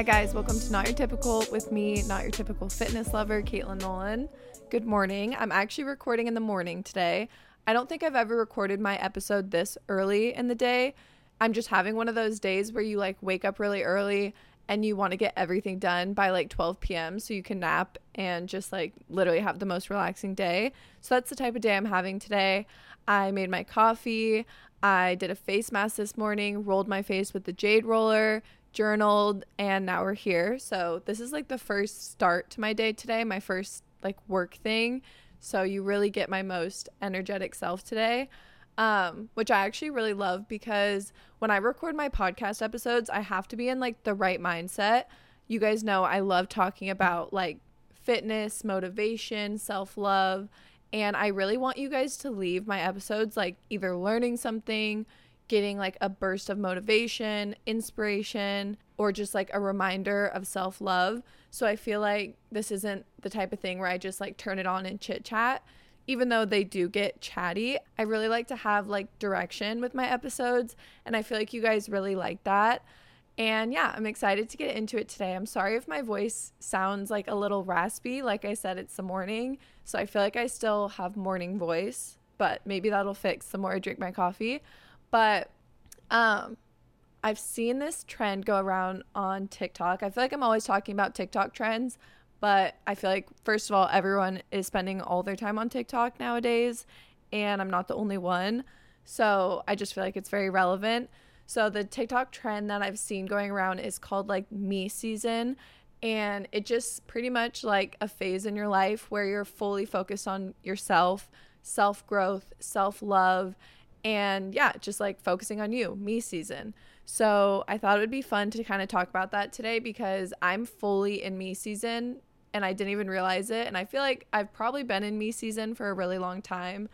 Hi, guys. Welcome to Not Your Typical with me, Not Your Typical Fitness Lover, Katelynn Nolan. Good morning. I'm actually recording in the morning today. I don't think I've ever recorded my episode this early in the day. I'm just having one of those days where you like wake up really early and you want to get everything done by like 12 p.m. so you can nap and just like literally have the most relaxing day. So that's the type of day I'm having today. I made my coffee. I did a face mask this morning, rolled my face with the jade roller, journaled, and now we're here. So this is like the first start to my day today, my first like work thing. So you really get my most energetic self today. Um, which I actually really love because when I record my podcast episodes, I have to be in like the right mindset. You guys know I love talking about like fitness, motivation, self love, and I really want you guys to leave my episodes like either learning something, getting like a burst of motivation, inspiration, or just like a reminder of self love. So I feel like this isn't the type of thing where I just like turn it on and chit chat. Even though they do get chatty, I really like to have like direction with my episodes. And I feel like you guys really like that. And yeah, I'm excited to get into it today. I'm sorry if my voice sounds like a little raspy. Like I said, it's the morning. So I feel like I still have morning voice, but maybe that'll fix the more I drink my coffee. But um, I've seen this trend go around on TikTok. I feel like I'm always talking about TikTok trends, but I feel like, first of all, everyone is spending all their time on TikTok nowadays, and I'm not the only one. So I just feel like it's very relevant. So the TikTok trend that I've seen going around is called like me season. And it just pretty much like a phase in your life where you're fully focused on yourself, self growth, self love, and yeah, just like focusing on you, me season. So I thought it would be fun to kind of talk about that today because I'm fully in me season and I didn't even realize it. And I feel like I've probably been in me season for a really long time.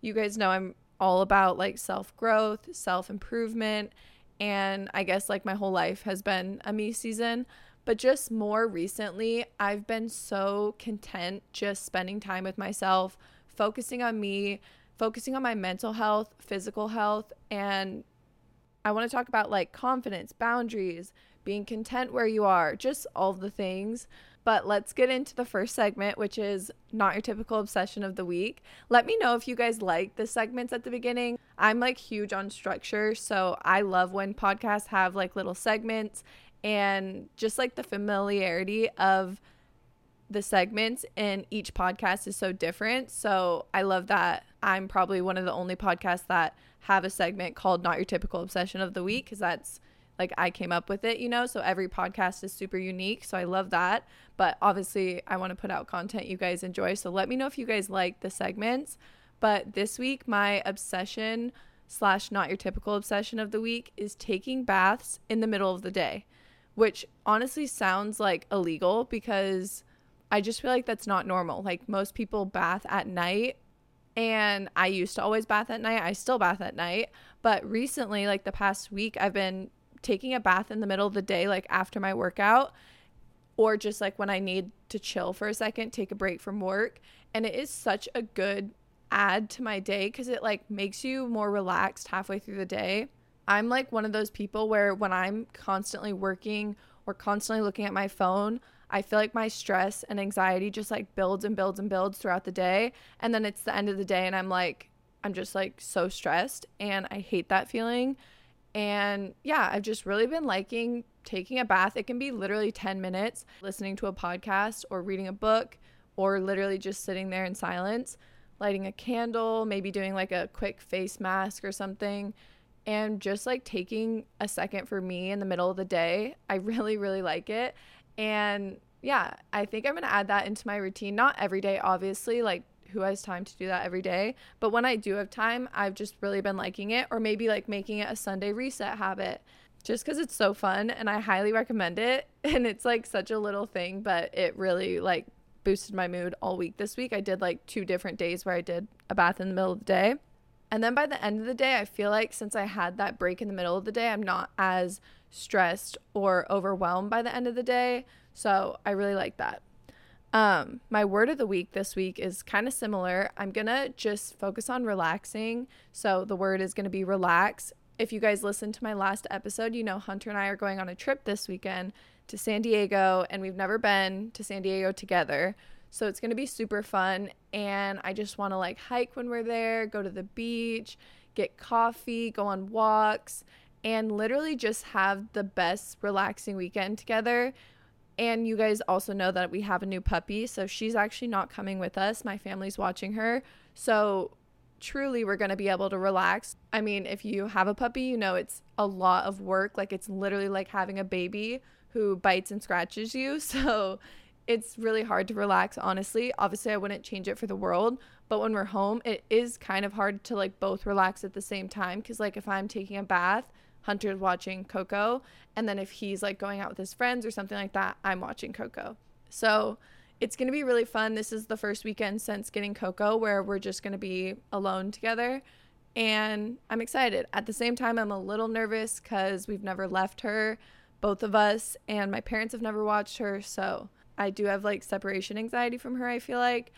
You guys know I'm all about like self growth, self improvement, and I guess like my whole life has been a me season. But just more recently, I've been so content just spending time with myself, focusing on me, focusing on my mental health, physical health, and I want to talk about like confidence, boundaries, being content where you are, just all the things. But let's get into the first segment, which is not your typical obsession of the week. Let me know if you guys like the segments at the beginning. I'm like huge on structure, so I love when podcasts have like little segments and just like the familiarity of the segments in each podcast is so different. So I love that I'm probably one of the only podcasts that have a segment called Not Your Typical Obsession of the Week because that's like I came up with it, you know. So every podcast is super unique. So I love that. But obviously, I want to put out content you guys enjoy. So let me know if you guys like the segments. But this week, my obsession slash not your typical obsession of the week is taking baths in the middle of the day, which honestly sounds like illegal because I just feel like that's not normal. Like most people bath at night and I used to always bath at night. I still bath at night, but recently like the past week I've been taking a bath in the middle of the day like after my workout or just like when I need to chill for a second, take a break from work, and it is such a good add to my day cuz it like makes you more relaxed halfway through the day. I'm like one of those people where when I'm constantly working or constantly looking at my phone, I feel like my stress and anxiety just like builds and builds and builds throughout the day. And then it's the end of the day and I'm like, I'm just like so stressed and I hate that feeling. And yeah, I've just really been liking taking a bath. It can be literally 10 minutes, listening to a podcast or reading a book or literally just sitting there in silence, lighting a candle, maybe doing like a quick face mask or something. And just like taking a second for me in the middle of the day, I really, really like it. And yeah, I think I'm going to add that into my routine. Not every day, obviously, like who has time to do that every day. But when I do have time, I've just really been liking it, or maybe like making it a Sunday reset habit just because it's so fun and I highly recommend it. And it's like such a little thing, but it really like boosted my mood all week this week. I did like two different days where I did a bath in the middle of the day. And then by the end of the day, I feel like since I had that break in the middle of the day, I'm not as stressed or overwhelmed by the end of the day. So I really like that. Um, my word of the week this week is kind of similar. I'm gonna just focus on relaxing. So the word is gonna be relax. If you guys listened to my last episode, you know Hunter and I are going on a trip this weekend to San Diego, and we've never been to San Diego together. So it's gonna be super fun. And I just wanna like hike when we're there, go to the beach, get coffee, go on walks, and literally just have the best relaxing weekend together and you guys also know that we have a new puppy. So she's actually not coming with us. My family's watching her. So truly, we're going to be able to relax. I mean, if you have a puppy, you know it's a lot of work. Like it's literally like having a baby who bites and scratches you. So it's really hard to relax, honestly. Obviously, I wouldn't change it for the world. But when we're home, it is kind of hard to like both relax at the same time. Cause like if I'm taking a bath, Hunter's watching Coco. And then if he's like going out with his friends or something like that, I'm watching Coco. So it's going to be really fun. This is the first weekend since getting Coco where we're just going to be alone together. And I'm excited. At the same time, I'm a little nervous because we've never left her, both of us, and my parents have never watched her. So I do have like separation anxiety from her, I feel like.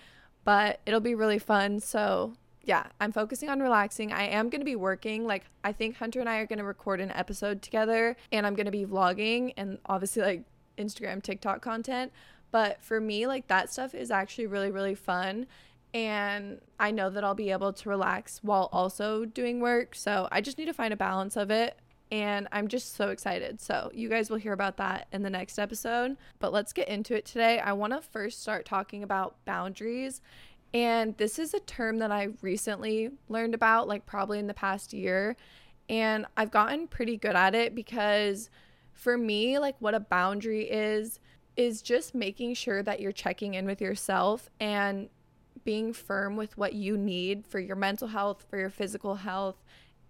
But it'll be really fun. So yeah, I'm focusing on relaxing. I am going to be working. Like, I think Hunter and I are going to record an episode together and I'm going to be vlogging and obviously like Instagram, TikTok content. But for me, like, that stuff is actually really, really fun. And I know that I'll be able to relax while also doing work. So I just need to find a balance of it. And I'm just so excited. So, you guys will hear about that in the next episode. But let's get into it today. I want to first start talking about boundaries and this is a term that I recently learned about, like probably in the past year. And I've gotten pretty good at it because for me, like what a boundary is, is just making sure that you're checking in with yourself and being firm with what you need for your mental health, for your physical health,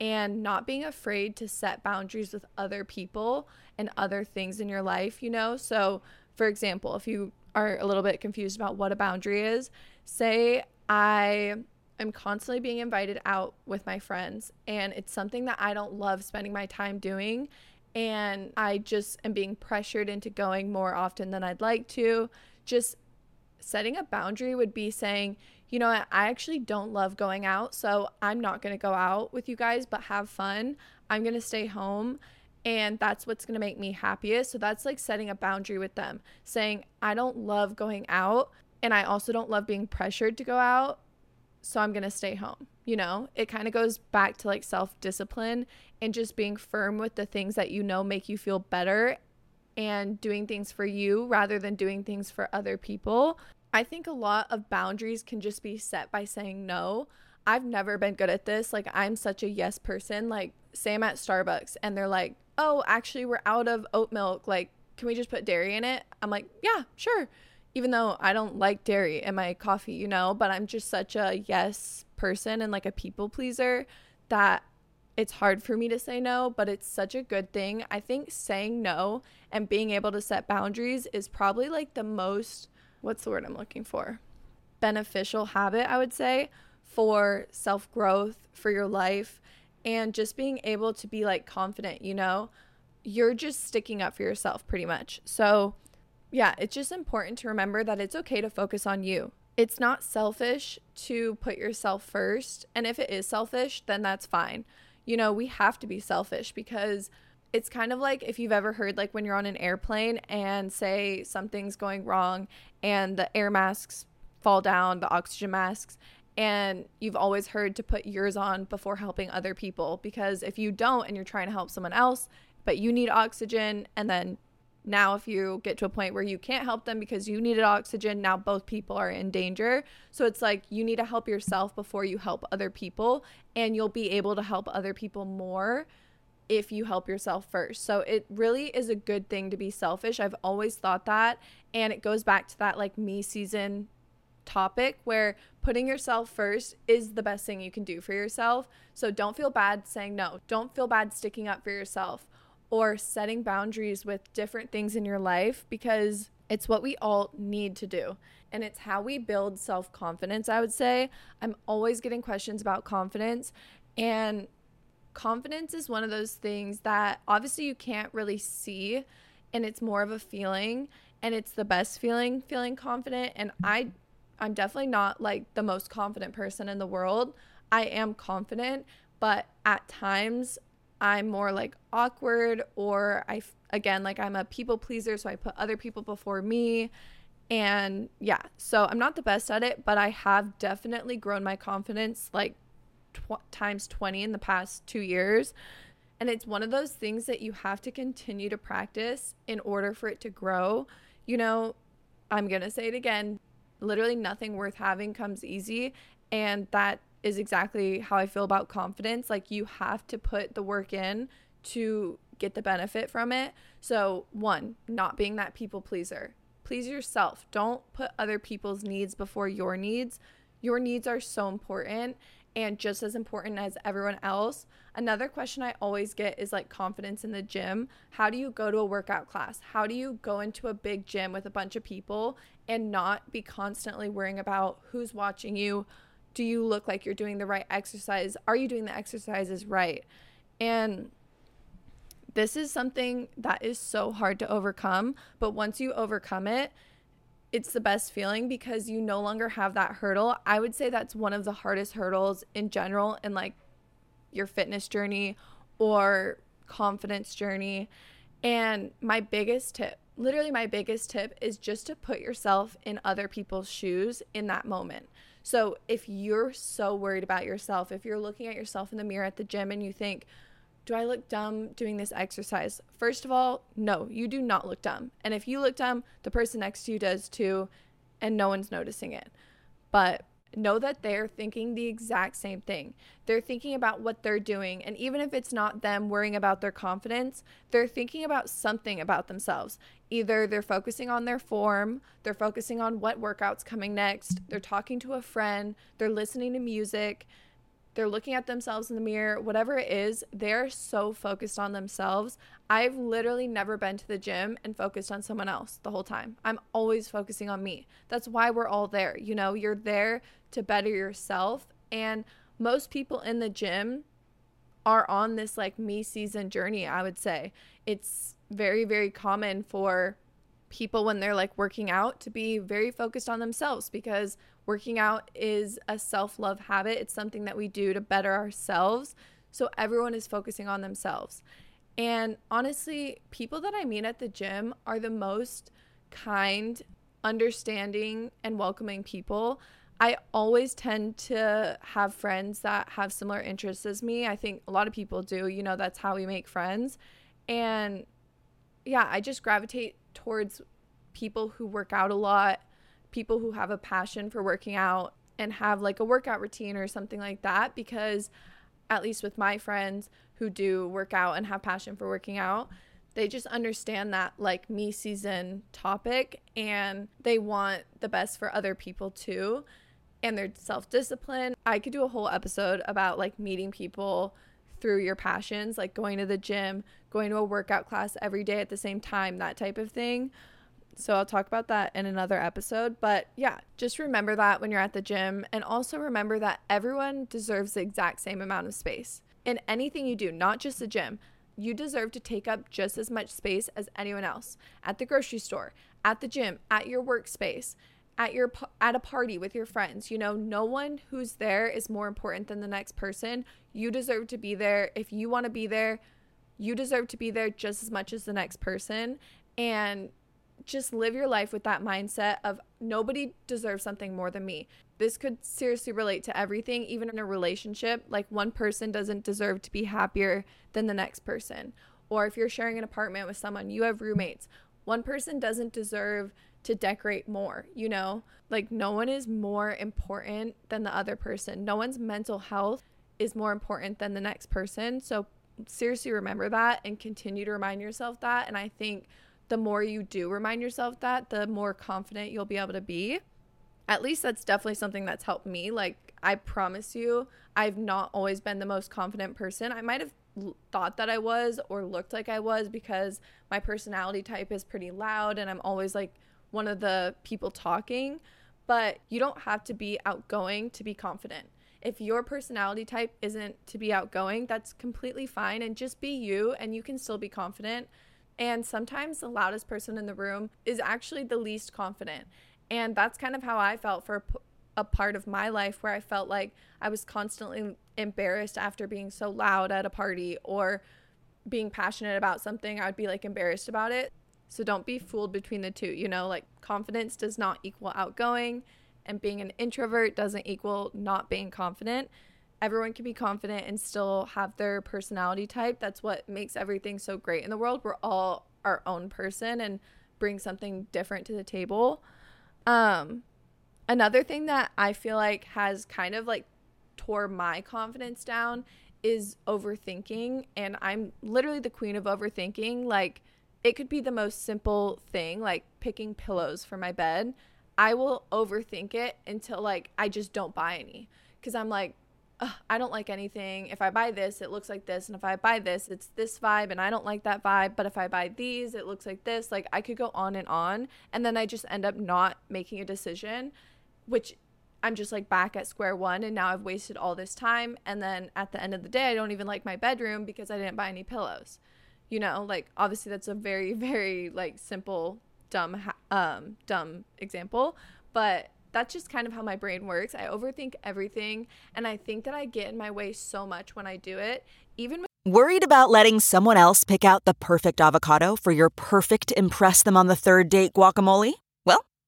and not being afraid to set boundaries with other people and other things in your life, you know? So, for example, if you are a little bit confused about what a boundary is, say I am constantly being invited out with my friends and it's something that I don't love spending my time doing and I just am being pressured into going more often than I'd like to. Just setting a boundary would be saying, you know I actually don't love going out, so I'm not going to go out with you guys, but have fun. I'm going to stay home and that's what's going to make me happiest. So that's like setting a boundary with them, saying, I don't love going out and I also don't love being pressured to go out. So I'm going to stay home. You know, it kind of goes back to like self discipline and just being firm with the things that you know make you feel better and doing things for you rather than doing things for other people. I think a lot of boundaries can just be set by saying no. I've never been good at this. Like, I'm such a yes person. Like, say I'm at Starbucks and they're like, oh, actually, we're out of oat milk. Like, can we just put dairy in it? I'm like, yeah, sure. Even though I don't like dairy in my coffee, you know, but I'm just such a yes person and like a people pleaser that it's hard for me to say no, but it's such a good thing. I think saying no and being able to set boundaries is probably like the most, what's the word I'm looking for? Beneficial habit, I would say, for self growth, for your life, and just being able to be like confident, you know, you're just sticking up for yourself pretty much. So, yeah, it's just important to remember that it's okay to focus on you. It's not selfish to put yourself first. And if it is selfish, then that's fine. You know, we have to be selfish because it's kind of like if you've ever heard like when you're on an airplane and say something's going wrong and the air masks fall down, the oxygen masks, and you've always heard to put yours on before helping other people because if you don't and you're trying to help someone else, but you need oxygen and then now if you get to a point where you can't help them because you needed oxygen now both people are in danger so it's like you need to help yourself before you help other people and you'll be able to help other people more if you help yourself first. So it really is a good thing to be selfish. I've always thought that. And it goes back to that like me season topic where putting yourself first is the best thing you can do for yourself. So don't feel bad saying no. Don't feel bad sticking up for yourself or setting boundaries with different things in your life because it's what we all need to do. And it's how we build self confidence, I would say. I'm always getting questions about confidence. And confidence is one of those things that obviously you can't really see and it's more of a feeling and it's the best feeling feeling confident and I I'm definitely not like the most confident person in the world. I am confident, but at times I'm more like awkward or I again like I'm a people pleaser so I put other people before me and yeah, so I'm not the best at it, but I have definitely grown my confidence like tw- times 20 in the past two years. And it's one of those things that you have to continue to practice in order for it to grow. You know, I'm going to say it again literally nothing worth having comes easy. And that is exactly how I feel about confidence. Like, you have to put the work in to get the benefit from it. So, one, not being that people pleaser. Please yourself. Don't put other people's needs before your needs. Your needs are so important and just as important as everyone else. Another question I always get is like confidence in the gym. How do you go to a workout class? How do you go into a big gym with a bunch of people and not be constantly worrying about who's watching you? Do you look like you're doing the right exercise? Are you doing the exercises right? And this is something that is so hard to overcome, but once you overcome it, it's the best feeling because you no longer have that hurdle. I would say that's one of the hardest hurdles in general in like your fitness journey or confidence journey. And my biggest tip, literally my biggest tip is just to put yourself in other people's shoes in that moment. So if you're so worried about yourself, if you're looking at yourself in the mirror at the gym and you think, do I look dumb doing this exercise? First of all, no, you do not look dumb. And if you look dumb, the person next to you does too, and no one's noticing it. But know that they're thinking the exact same thing. They're thinking about what they're doing. And even if it's not them worrying about their confidence, they're thinking about something about themselves. Either they're focusing on their form, they're focusing on what workout's coming next, they're talking to a friend, they're listening to music they're looking at themselves in the mirror, whatever it is, they're so focused on themselves. I've literally never been to the gym and focused on someone else the whole time. I'm always focusing on me. That's why we're all there. You know, you're there to better yourself. And most people in the gym are on this like me season journey, I would say. It's very, very common for people when they're like working out to be very focused on themselves because working out is a self-love habit. It's something that we do to better ourselves. So everyone is focusing on themselves. And honestly, people that I meet at the gym are the most kind, understanding, and welcoming people. I always tend to have friends that have similar interests as me. I think a lot of people do. You know, that's how we make friends. And yeah, I just gravitate towards people who work out a lot, people who have a passion for working out and have like a workout routine or something like that because at least with my friends who do work out and have passion for working out, they just understand that like me season topic and they want the best for other people too and their self-discipline. I could do a whole episode about like meeting people through your passions, like going to the gym, going to a workout class every day at the same time, that type of thing. So I'll talk about that in another episode. But yeah, just remember that when you're at the gym. And also remember that everyone deserves the exact same amount of space in anything you do, not just the gym. You deserve to take up just as much space as anyone else at the grocery store, at the gym, at your workspace at your at a party with your friends. You know, no one who's there is more important than the next person. You deserve to be there. If you want to be there, you deserve to be there just as much as the next person. And just live your life with that mindset of nobody deserves something more than me. This could seriously relate to everything, even in a relationship. Like, one person doesn't deserve to be happier than the next person. Or if you're sharing an apartment with someone, you have roommates, one person doesn't deserve to decorate more, you know? Like, no one is more important than the other person. No one's mental health is more important than the next person. So, seriously remember that and continue to remind yourself that. And I think the more you do remind yourself that, the more confident you'll be able to be. At least that's definitely something that's helped me. Like, I promise you, I've not always been the most confident person. I might have thought that I was or looked like I was because my personality type is pretty loud and I'm always like one of the people talking. But you don't have to be outgoing to be confident. If your personality type isn't to be outgoing, that's completely fine and just be you and you can still be confident. And sometimes the loudest person in the room is actually the least confident. And that's kind of how I felt for a part of my life where I felt like I was constantly embarrassed after being so loud at a party or being passionate about something. I would be like embarrassed about it. So don't be fooled between the two. You know, like confidence does not equal outgoing, and being an introvert doesn't equal not being confident everyone can be confident and still have their personality type. That's what makes everything so great in the world. We're all our own person and bring something different to the table. Um another thing that I feel like has kind of like tore my confidence down is overthinking and I'm literally the queen of overthinking. Like it could be the most simple thing like picking pillows for my bed. I will overthink it until like I just don't buy any cuz I'm like I don't like anything. If I buy this, it looks like this. And if I buy this, it's this vibe. And I don't like that vibe. But if I buy these, it looks like this. Like I could go on and on. And then I just end up not making a decision, which I'm just like back at square one. And now I've wasted all this time. And then at the end of the day, I don't even like my bedroom because I didn't buy any pillows. You know, like obviously that's a very, very like simple, dumb, um, dumb example. But that's just kind of how my brain works. I overthink everything, and I think that I get in my way so much when I do it. Even worried about letting someone else pick out the perfect avocado for your perfect impress them on the third date guacamole?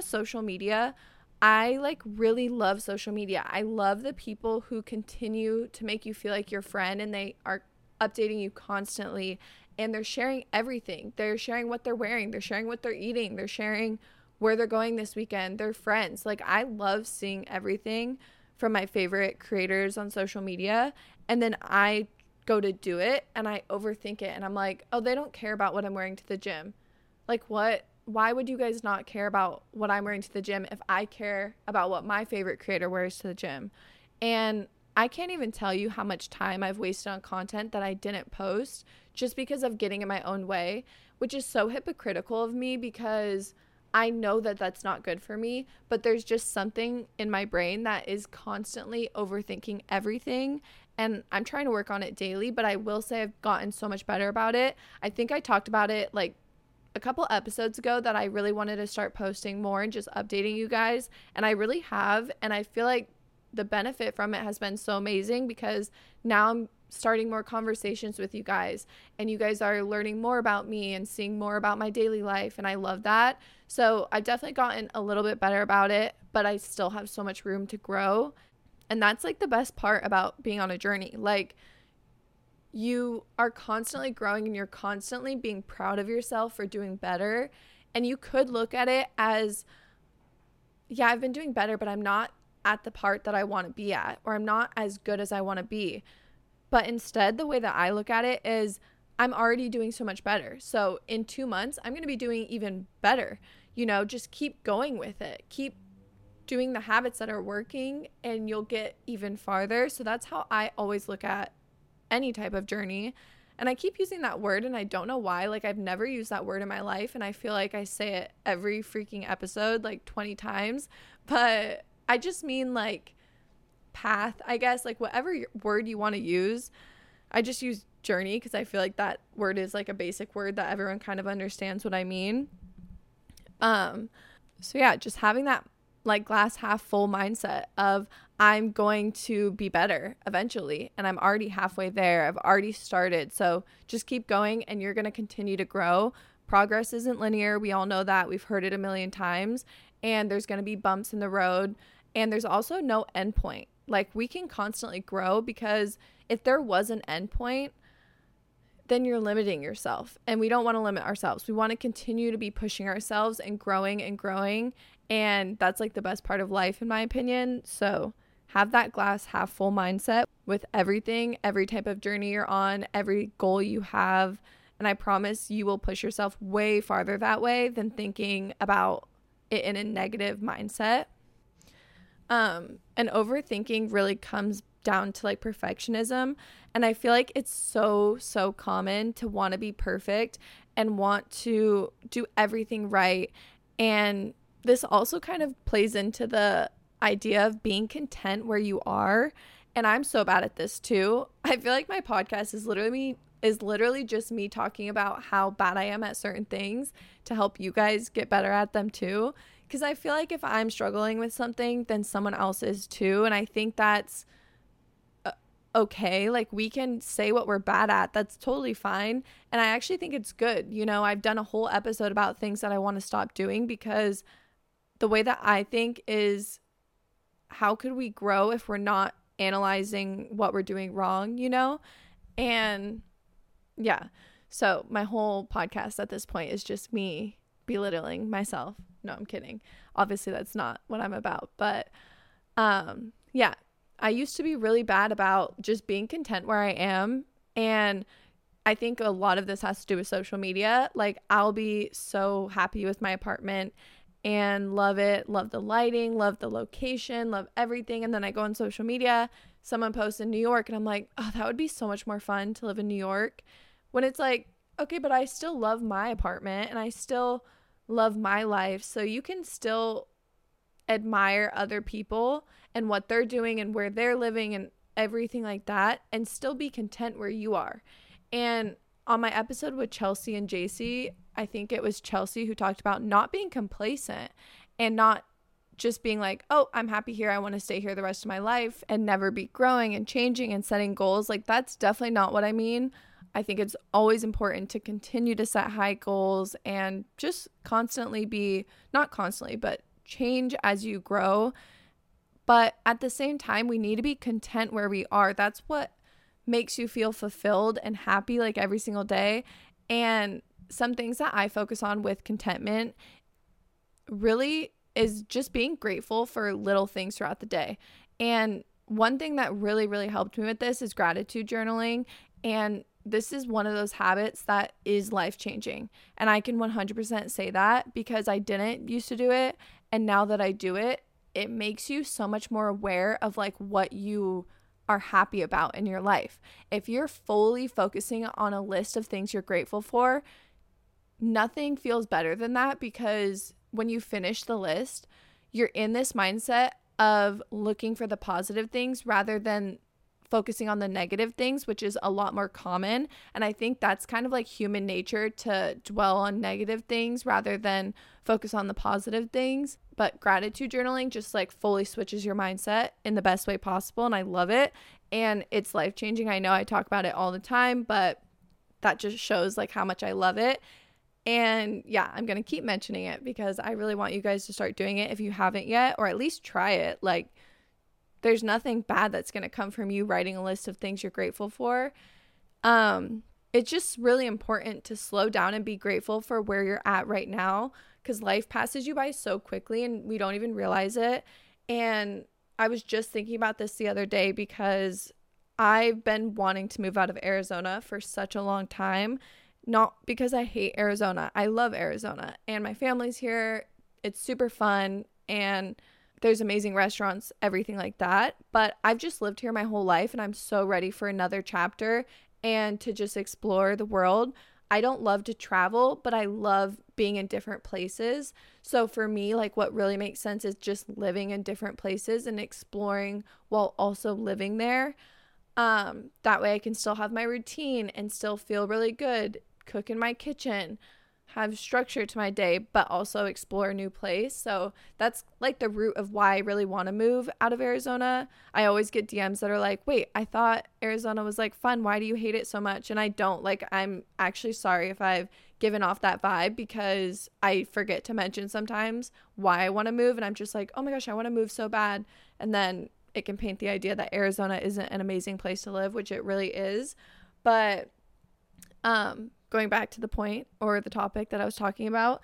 Social media. I like really love social media. I love the people who continue to make you feel like your friend and they are updating you constantly and they're sharing everything. They're sharing what they're wearing, they're sharing what they're eating, they're sharing where they're going this weekend, their friends. Like I love seeing everything from my favorite creators on social media and then I go to do it and I overthink it and I'm like, "Oh, they don't care about what I'm wearing to the gym." Like what why would you guys not care about what I'm wearing to the gym if I care about what my favorite creator wears to the gym? And I can't even tell you how much time I've wasted on content that I didn't post just because of getting in my own way, which is so hypocritical of me because I know that that's not good for me, but there's just something in my brain that is constantly overthinking everything. And I'm trying to work on it daily, but I will say I've gotten so much better about it. I think I talked about it like a couple episodes ago that I really wanted to start posting more and just updating you guys. And I really have. And I feel like the benefit from it has been so amazing because now I'm starting more conversations with you guys and you guys are learning more about me and seeing more about my daily life and I love that. So, I've definitely gotten a little bit better about it, but I still have so much room to grow. And that's like the best part about being on a journey. Like you are constantly growing and you're constantly being proud of yourself for doing better. And you could look at it as yeah, I've been doing better, but I'm not at the part that I want to be at, or I'm not as good as I want to be. But instead, the way that I look at it is I'm already doing so much better. So in two months, I'm going to be doing even better. You know, just keep going with it. Keep doing the habits that are working, and you'll get even farther. So that's how I always look at any type of journey. And I keep using that word and I don't know why. Like, I've never used that word in my life. And I feel like I say it every freaking episode, like 20 times. But I just mean like path, I guess, like whatever word you want to use. I just use journey because I feel like that word is like a basic word that everyone kind of understands what I mean. Um, so yeah, just having that like glass half full mindset of I'm going to be better eventually and I'm already halfway there. I've already started. So just keep going and you're going to continue to grow. Progress isn't linear. We all know that. We've heard it a million times and there's going to be bumps in the road and there's also no end point. Like we can constantly grow because if there was an end point, then you're limiting yourself. And we don't want to limit ourselves. We want to continue to be pushing ourselves and growing and growing. And that's like the best part of life, in my opinion. So have that glass half full mindset with everything, every type of journey you're on, every goal you have. And I promise you will push yourself way farther that way than thinking about it in a negative mindset. Um, and overthinking really comes down to like perfectionism. And I feel like it's so, so common to want to be perfect and want to do everything right. And this also kind of plays into the idea of being content where you are. And I'm so bad at this too. I feel like my podcast is literally me is literally just me talking about how bad I am at certain things to help you guys get better at them too. Because I feel like if I'm struggling with something, then someone else is too. And I think that's uh, okay. Like we can say what we're bad at. That's totally fine. And I actually think it's good. You know, I've done a whole episode about things that I want to stop doing because the way that I think is how could we grow if we're not analyzing what we're doing wrong, you know? And yeah. So my whole podcast at this point is just me belittling myself. No, I'm kidding. Obviously that's not what I'm about, but um yeah, I used to be really bad about just being content where I am. And I think a lot of this has to do with social media. Like, I'll be so happy with my apartment and love it, love the lighting, love the location, love everything. And then I go on social media, someone posts in New York, and I'm like, oh, that would be so much more fun to live in New York. When it's like, okay, but I still love my apartment and I still love my life. So you can still admire other people and what they're doing and where they're living and everything like that and still be content where you are. And on my episode with Chelsea and JC, I think it was Chelsea who talked about not being complacent and not just being like, oh, I'm happy here. I want to stay here the rest of my life and never be growing and changing and setting goals. Like, that's definitely not what I mean. I think it's always important to continue to set high goals and just constantly be, not constantly, but change as you grow. But at the same time, we need to be content where we are. That's what makes you feel fulfilled and happy like every single day. And some things that I focus on with contentment really is just being grateful for little things throughout the day. And one thing that really, really helped me with this is gratitude journaling. And this is one of those habits that is life changing. And I can 100% say that because I didn't used to do it. And now that I do it, it makes you so much more aware of like what you are happy about in your life. If you're fully focusing on a list of things you're grateful for, nothing feels better than that because when you finish the list, you're in this mindset of looking for the positive things rather than focusing on the negative things, which is a lot more common. And I think that's kind of like human nature to dwell on negative things rather than focus on the positive things. But gratitude journaling just like fully switches your mindset in the best way possible. And I love it. And it's life changing. I know I talk about it all the time, but that just shows like how much I love it. And yeah, I'm going to keep mentioning it because I really want you guys to start doing it if you haven't yet, or at least try it. Like, there's nothing bad that's going to come from you writing a list of things you're grateful for. Um, it's just really important to slow down and be grateful for where you're at right now because life passes you by so quickly and we don't even realize it. And I was just thinking about this the other day because I've been wanting to move out of Arizona for such a long time. Not because I hate Arizona, I love Arizona and my family's here. It's super fun. And there's amazing restaurants, everything like that. But I've just lived here my whole life and I'm so ready for another chapter. and to just explore the world. I don't love to travel, but I love being in different places. So for me, like what really makes sense is just living in different places and exploring while also living there. Um, that way I can still have my routine and still feel really good, cook in my kitchen, have structure to my day, but also explore a new place. So that's like the root of why I really want to move out of Arizona. I always get DMs that are like, wait, I thought Arizona was like fun. Why do you hate it so much? And I don't. Like, I'm actually sorry if I've given off that vibe because I forget to mention sometimes why I want to move. And I'm just like, oh my gosh, I want to move so bad. And then it can paint the idea that Arizona isn't an amazing place to live, which it really is. But, um, going back to the point or the topic that I was talking about,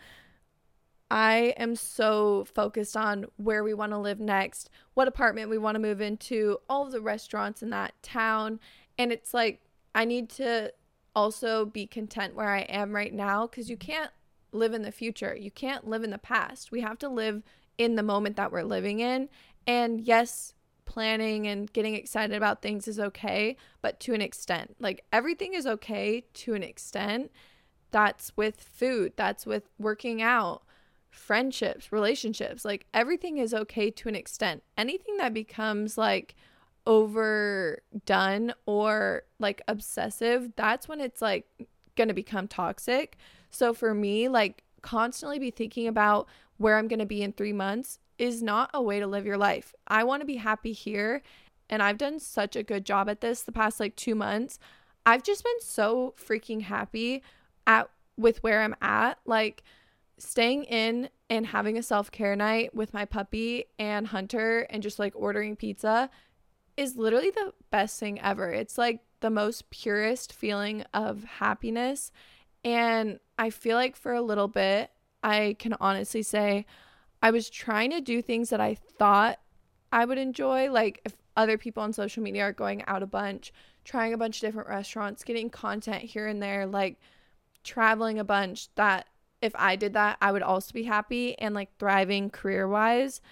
I am so focused on where we want to live next, what apartment we want to move into, all of the restaurants in that town. And it's like, I need to also be content where I am right now because you can't live in the future. You can't live in the past. We have to live in the moment that we're living in. And yes, planning and getting excited about things is okay, but to an extent. Like everything is okay to an extent. That's with food, that's with working out, friendships, relationships. Like everything is okay to an extent. Anything that becomes like overdone or like obsessive, that's when it's like going to become toxic. So for me, like constantly be thinking about where I'm going to be in 3 months is not a way to live your life. I want to be happy here. And I've done such a good job at this the past like two months. I've just been so freaking happy at with where I'm at. Like staying in and having a self-care night with my puppy and Hunter and just like ordering pizza is literally the best thing ever. It's like the most purest feeling of happiness. And I feel like for a little bit, I can honestly say I was trying to do things that I thought I would enjoy. Like if other people on social media are going out a bunch, trying a bunch of different restaurants, getting content here and there, like traveling a bunch, that if I did that, I would also be happy and like thriving career wise.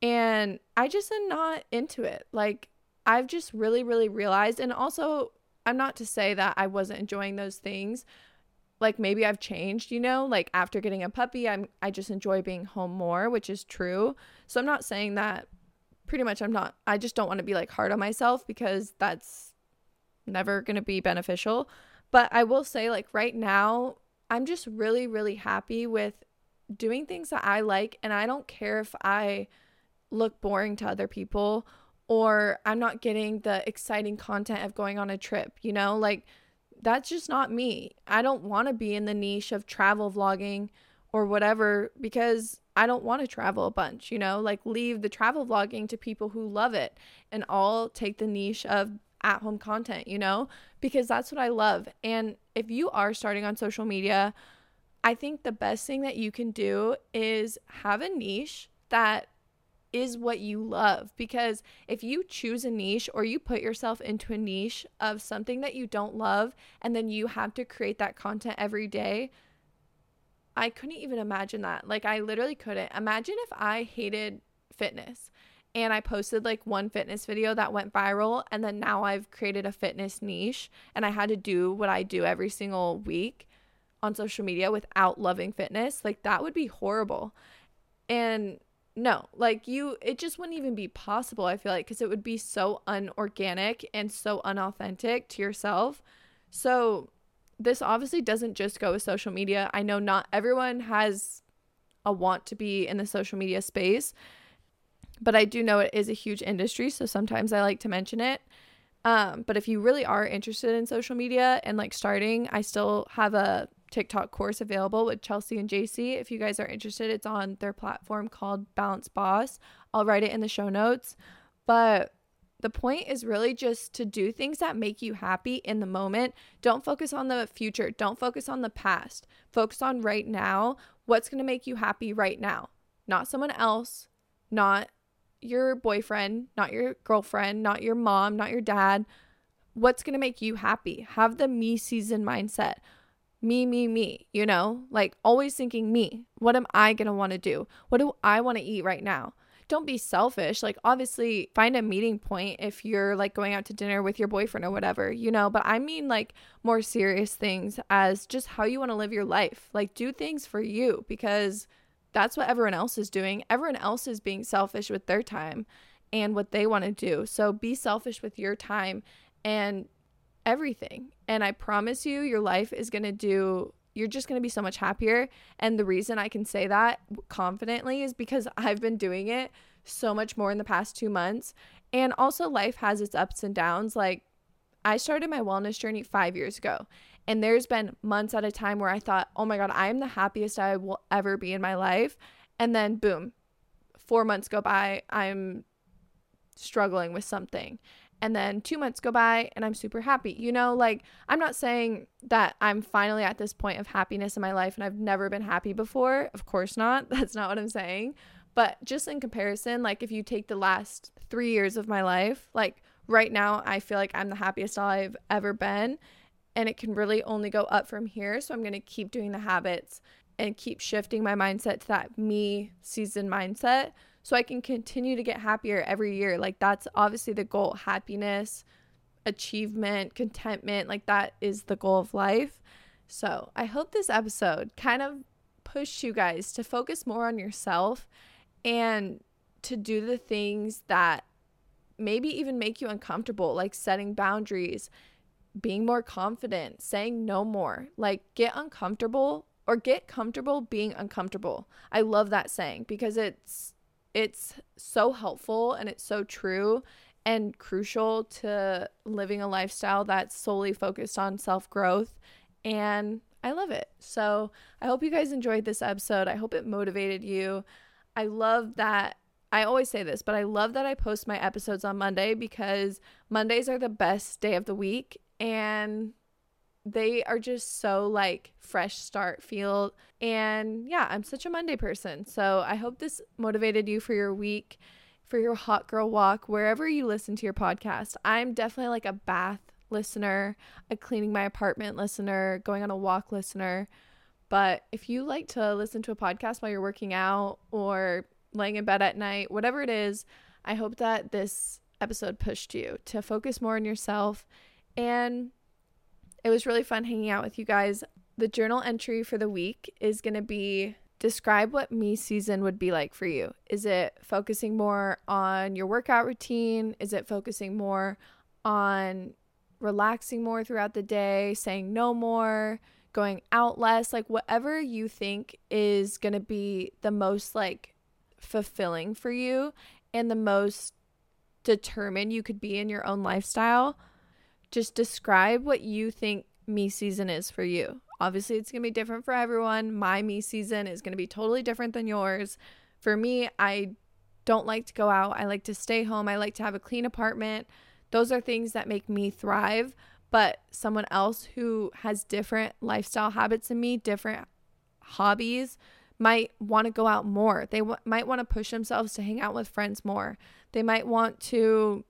And I just am not into it. Like I've just really, really realized, and also, I'm not to say that I wasn't enjoying those things, like maybe I've changed, you know, like after getting a puppy, I'm I just enjoy being home more, which is true. So I'm not saying that pretty much I'm not I just don't want to be like hard on myself because that's never going to be beneficial. But I will say like right now, I'm just really really happy with doing things that I like and I don't care if I look boring to other people or I'm not getting the exciting content of going on a trip, you know? Like that's just not me. I don't want to be in the niche of travel vlogging or whatever because I don't want to travel a bunch, you know, like leave the travel vlogging to people who love it and I'll take the niche of at home content, you know, because that's what I love. And if you are starting on social media, I think the best thing that you can do is have a niche that is what you love. Because if you choose a niche or you put yourself into a niche of something that you don't love and then you have to create that content every day I couldn't even imagine that. Like I literally couldn't. Imagine if I hated fitness and I posted like one fitness video that went viral and then now I've created a fitness niche and I had to do what I do every single week on social media without loving fitness. Like that would be horrible. And no, like you, it just wouldn't even be possible, I feel like, because it would be so unorganic and so unauthentic to yourself. So, this obviously doesn't just go with social media. I know not everyone has a want to be in the social media space, but I do know it is a huge industry. So, sometimes I like to mention it. Um, but if you really are interested in social media and like starting, I still have a TikTok course available with Chelsea and JC. If you guys are interested, it's on their platform called Balanced Boss. I'll write it in the show notes. But the point is really just to do things that make you happy in the moment. Don't focus on the future. Don't focus on the past. Focus on right now. What's going to make you happy right now? Not someone else, not your boyfriend, not your girlfriend, not your mom, not your dad. What's going to make you happy? Have the me season mindset me, me, me, you know, like always thinking me. What am I going to want to do? What do I want to eat right now? don't be selfish. Like, obviously, find a meeting point if you're like going out to dinner with your boyfriend or whatever, you know. But I mean, like, more serious things as just how you want to live your life. Like, do things for you because that's what everyone else is doing. Everyone else is being selfish with their time and what they want to do. So be selfish with your time and everything. And I promise you, your life is going to do you're just going to be so much happier. And the reason I can say that confidently is because I've been doing it so much more in the past two months. And also, life has its ups and downs. Like, I started my wellness journey five years ago. And there's been months at a time where I thought, oh my God, I am the happiest I will ever be in my life. And then, boom, four months go by, I'm struggling with something and then two months go by and I'm super happy. You know, like I'm not saying that I'm finally at this point of happiness in my life and I've never been happy before. Of course not. That's not what I'm saying. But just in comparison, like if you take the last three years of my life, like right now, I feel like I'm the happiest I've ever been. And it can really only go up from here. So I'm going to keep doing the habits and keep shifting my mindset to that me season mindset so I can continue to get happier every year. Like that's obviously the goal happiness, achievement, contentment. Like that is the goal of life. So I hope this episode kind of pushed you guys to focus more on yourself and to do the things that maybe even make you uncomfortable, like setting boundaries, being more confident, saying no more. Like get uncomfortable or get comfortable being uncomfortable. I love that saying because it's it's so helpful and it's so true and crucial to living a lifestyle that's solely focused on self growth. And I love it. So I hope you guys enjoyed this episode. I hope it motivated you. I love that. I always say this, but I love that I post my episodes on Monday because Mondays are the best day of the week. And they are just so like fresh start feel. And yeah i'm such a monday person. So i hope this motivated you for your week for your hot girl walk wherever you listen to your podcast. I'm definitely like a bath listener a cleaning my apartment listener going on a walk listener. But if you like to listen to a podcast while you're working out or laying in bed at night whatever it is i hope that this episode pushed you to focus more on yourself and it was really fun hanging out with you guys. The journal entry for the week is going to be describe what me season would be like for you. Is it focusing more on your workout routine? Is it focusing more on relaxing more throughout the day, saying no more, going out less, like whatever you think is going to be the most like fulfilling for you and the most determined you could be in your own lifestyle just describe what you think me season is for you. Obviously, it's going to be different for everyone. My me season is going to be totally different than yours. For me, I don't like to go out. I like to stay home. I like to have a clean apartment. Those are things that make me thrive. But someone else who has different lifestyle habits than me, different hobbies, might want to go out more. They w- might want to push themselves to hang out with friends more. They might want to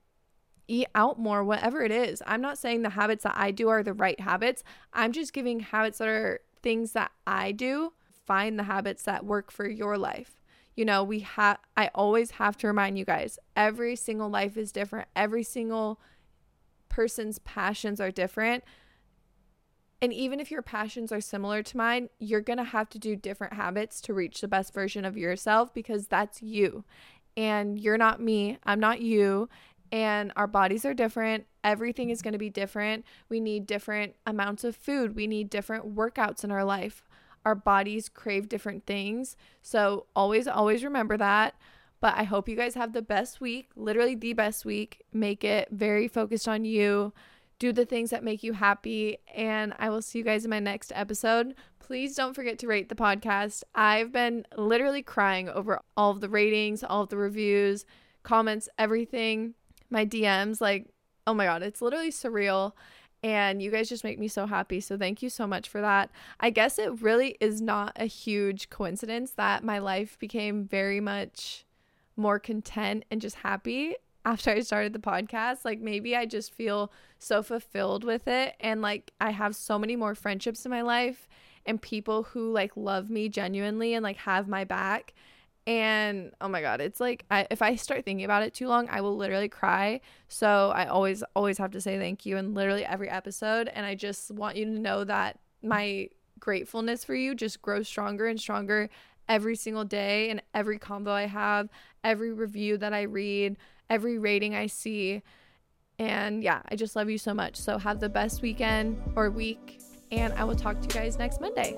eat out more, whatever it is. I'm not saying the habits that I do are the right habits. I'm just giving habits that are things that I do. Find the habits that work for your life. You know, we have, I always have to remind you guys every single life is different. Every single person's passions are different. And even if your passions are similar to mine, you're going to have to do different habits to reach the best version of yourself because that's you. And you're not me. I'm not you and our bodies are different. Everything is going to be different. We need different amounts of food. We need different workouts in our life. Our bodies crave different things. So always, always remember that. But I hope you guys have the best week, literally the best week. Make it very focused on you. Do the things that make you happy. And I will see you guys in my next episode. Please don't forget to rate the podcast. I've been literally crying over all of the ratings, all of the reviews, comments, everything my DMs. Like, oh my God, it's literally surreal. And you guys just make me so happy. So thank you so much for that. I guess it really is not a huge coincidence that my life became very much more content and just happy after I started the podcast. Like maybe I just feel so fulfilled with it. And like I have so many more friendships in my life and people who like love me genuinely and like have my back And oh my god, it's like I, if I start thinking about it too long, I will literally cry. So I always always have to say thank you in literally every episode and I just want you to know that my gratefulness for you just grows stronger and stronger every single day and every combo I have, every review that I read, every rating I see. And yeah, I just love you so much. So have the best weekend or week, and I will talk to you guys next Monday.